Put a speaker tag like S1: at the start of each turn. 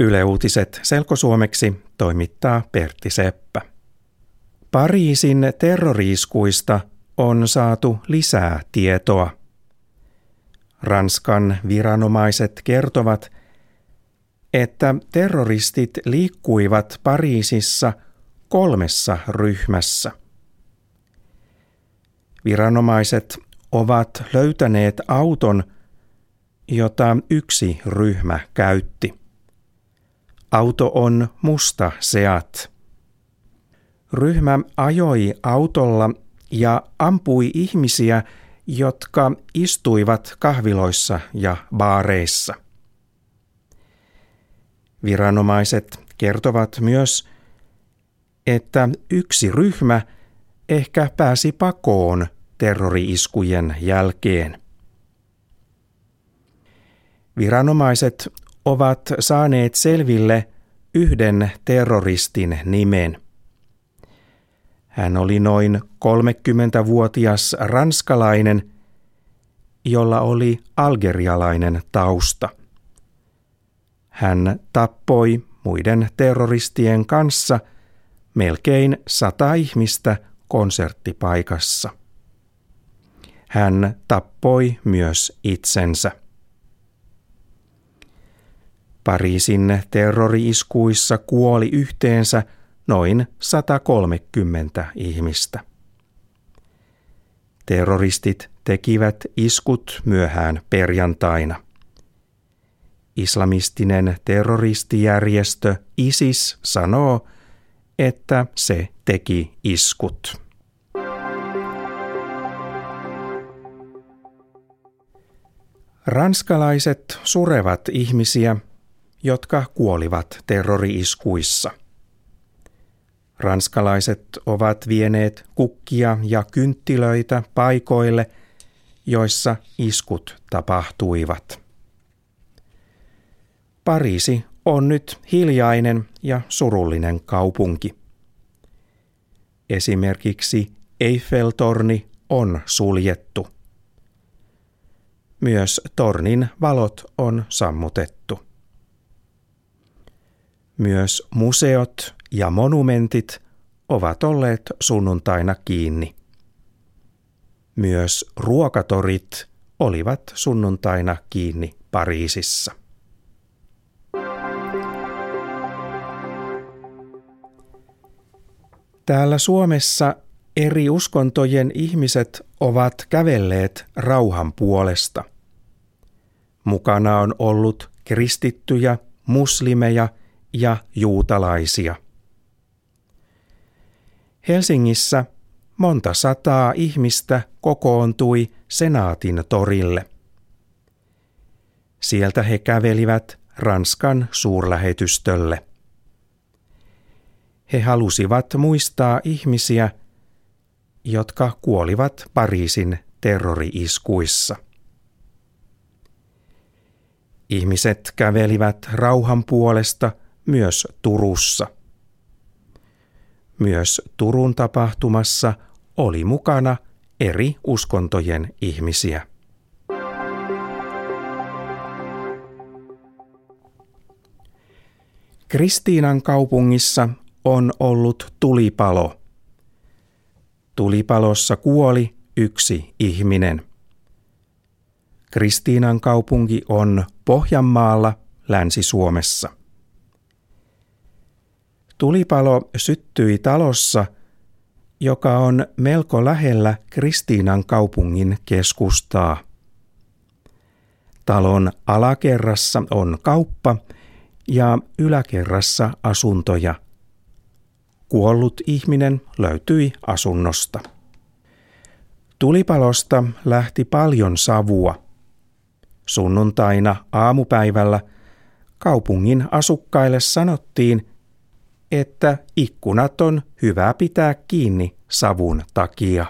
S1: Yle Uutiset selkosuomeksi toimittaa Pertti Seppä. Pariisin terroriiskuista on saatu lisää tietoa. Ranskan viranomaiset kertovat, että terroristit liikkuivat Pariisissa kolmessa ryhmässä. Viranomaiset ovat löytäneet auton, jota yksi ryhmä käytti. Auto on musta Seat. Ryhmä ajoi autolla ja ampui ihmisiä, jotka istuivat kahviloissa ja baareissa. Viranomaiset kertovat myös, että yksi ryhmä ehkä pääsi pakoon terrori-iskujen jälkeen. Viranomaiset ovat saaneet selville yhden terroristin nimen. Hän oli noin 30-vuotias ranskalainen, jolla oli algerialainen tausta. Hän tappoi muiden terroristien kanssa melkein sata ihmistä konserttipaikassa. Hän tappoi myös itsensä. Pariisin terroriiskuissa kuoli yhteensä noin 130 ihmistä. Terroristit tekivät iskut myöhään perjantaina. Islamistinen terroristijärjestö ISIS sanoo, että se teki iskut. Ranskalaiset surevat ihmisiä, jotka kuolivat terroriiskuissa. Ranskalaiset ovat vieneet kukkia ja kynttilöitä paikoille, joissa iskut tapahtuivat. Pariisi on nyt hiljainen ja surullinen kaupunki. Esimerkiksi Eiffeltorni on suljettu. Myös tornin valot on sammutettu. Myös museot ja monumentit ovat olleet sunnuntaina kiinni. Myös ruokatorit olivat sunnuntaina kiinni Pariisissa. Täällä Suomessa eri uskontojen ihmiset ovat kävelleet rauhan puolesta. Mukana on ollut kristittyjä, muslimeja ja juutalaisia. Helsingissä monta sataa ihmistä kokoontui Senaatin torille. Sieltä he kävelivät Ranskan suurlähetystölle. He halusivat muistaa ihmisiä, jotka kuolivat Pariisin terrori-iskuissa. Ihmiset kävelivät rauhan puolesta myös Turussa. Myös Turun tapahtumassa oli mukana eri uskontojen ihmisiä. Kristiinan kaupungissa on ollut tulipalo. Tulipalossa kuoli yksi ihminen. Kristiinan kaupunki on Pohjanmaalla, Länsi-Suomessa. Tulipalo syttyi talossa, joka on melko lähellä Kristiinan kaupungin keskustaa. Talon alakerrassa on kauppa ja yläkerrassa asuntoja – Kuollut ihminen löytyi asunnosta. Tulipalosta lähti paljon savua. Sunnuntaina aamupäivällä kaupungin asukkaille sanottiin, että ikkunat on hyvä pitää kiinni savun takia.